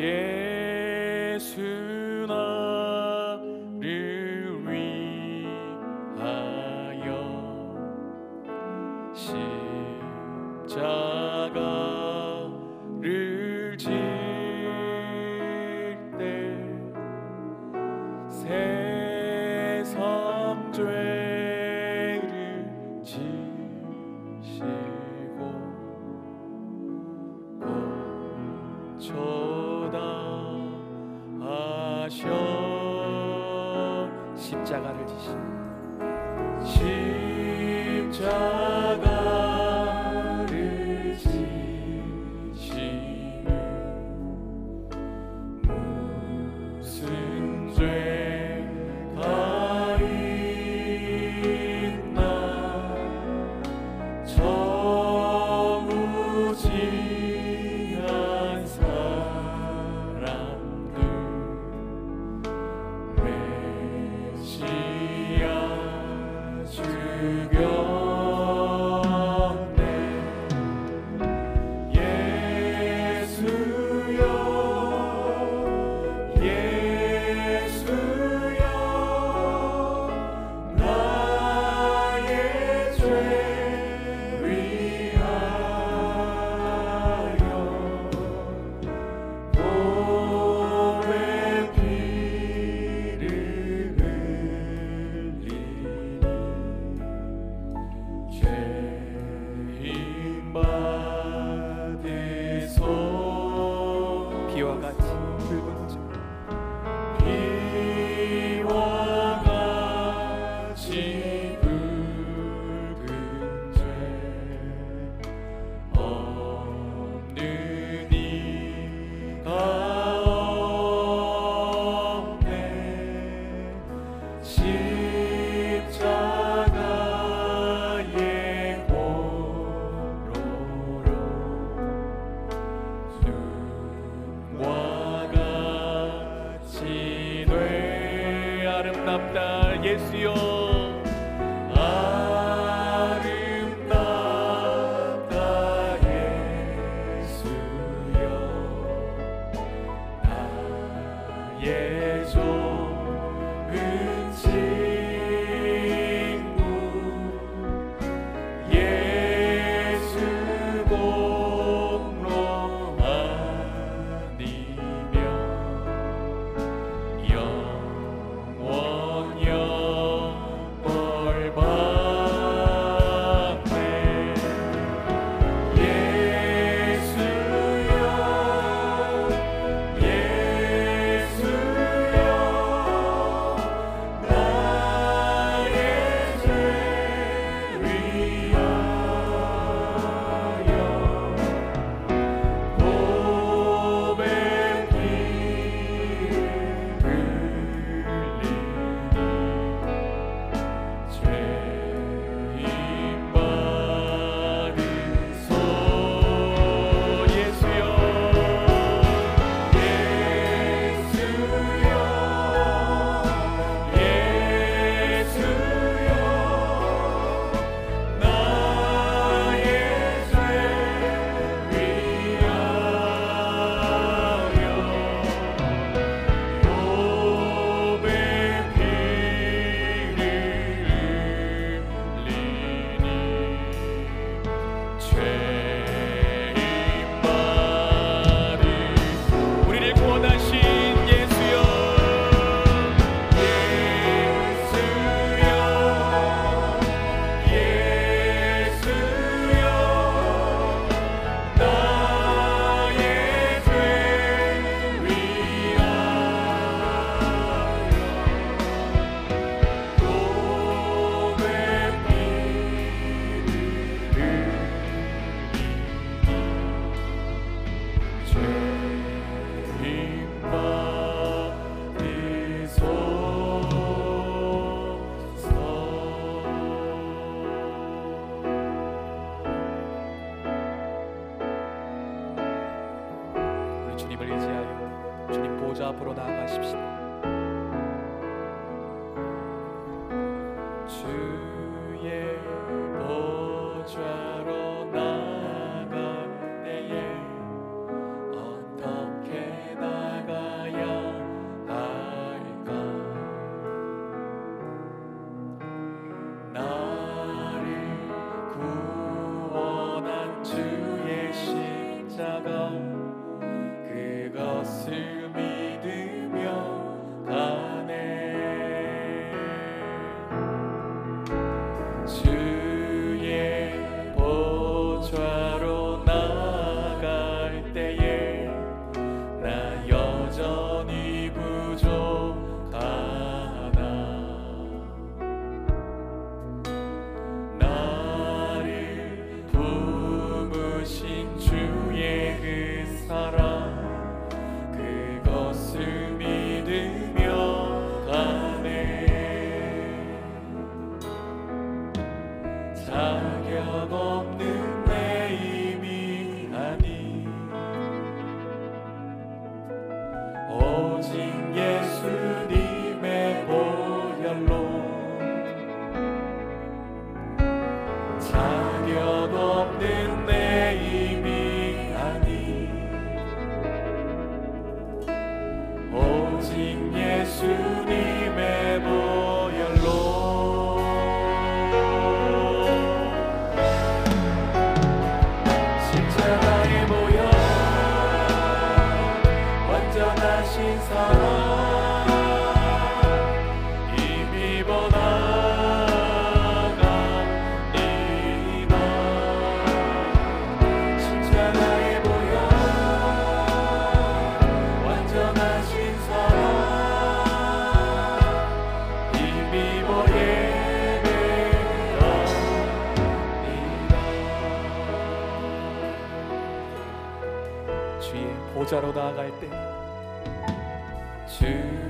예수 나를 위하여 십자가를 질때 세상 죄를 지시고 나가를 지십니다. yarım tapta geziyor. 앞으로 나아가십시다. 오직 예수. 보좌로 나아갈 때 주.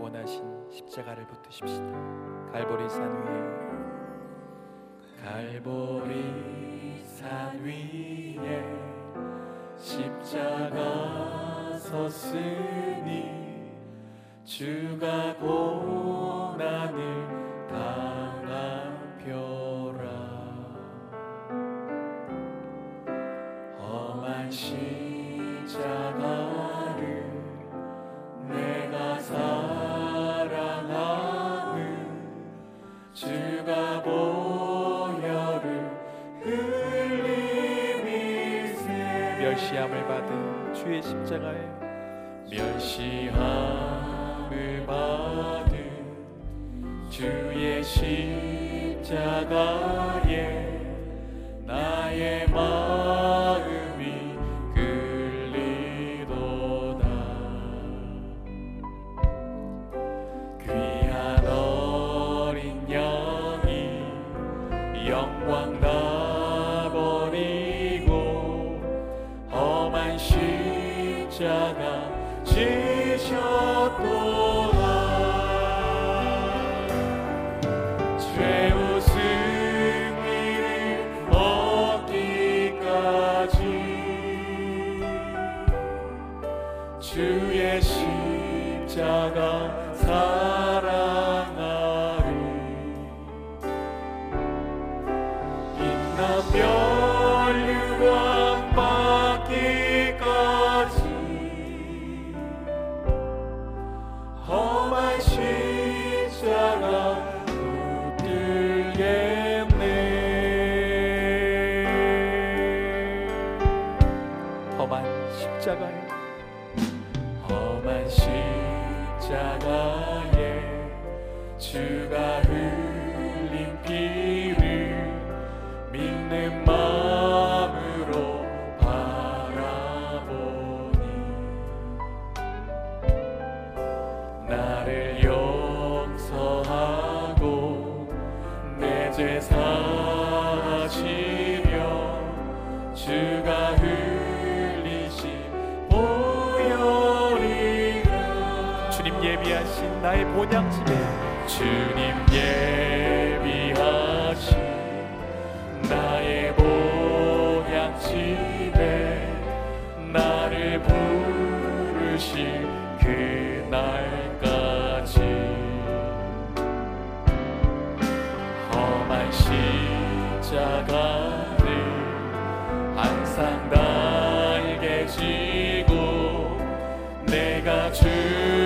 구원하신 십자가를 붙드십시다. 갈보리 산 위에 갈보리 산 위에 십자가 섰으니 주가 고난을 당하표 보혈을 흘리미세 멸시함을 받은 주의 십자가에 멸시함을 받은 주의 십자가에 나의 마음 십자가 지셨도다. 죄 우 승리를 얻기까지? 주의 십자가 사랑하리. 빛나 멸류관 본향집에 주님 예비하신 나의 본향집에 나를 부르신 그날까지. 험한 십자가를 항상 날개 지고 내가 죽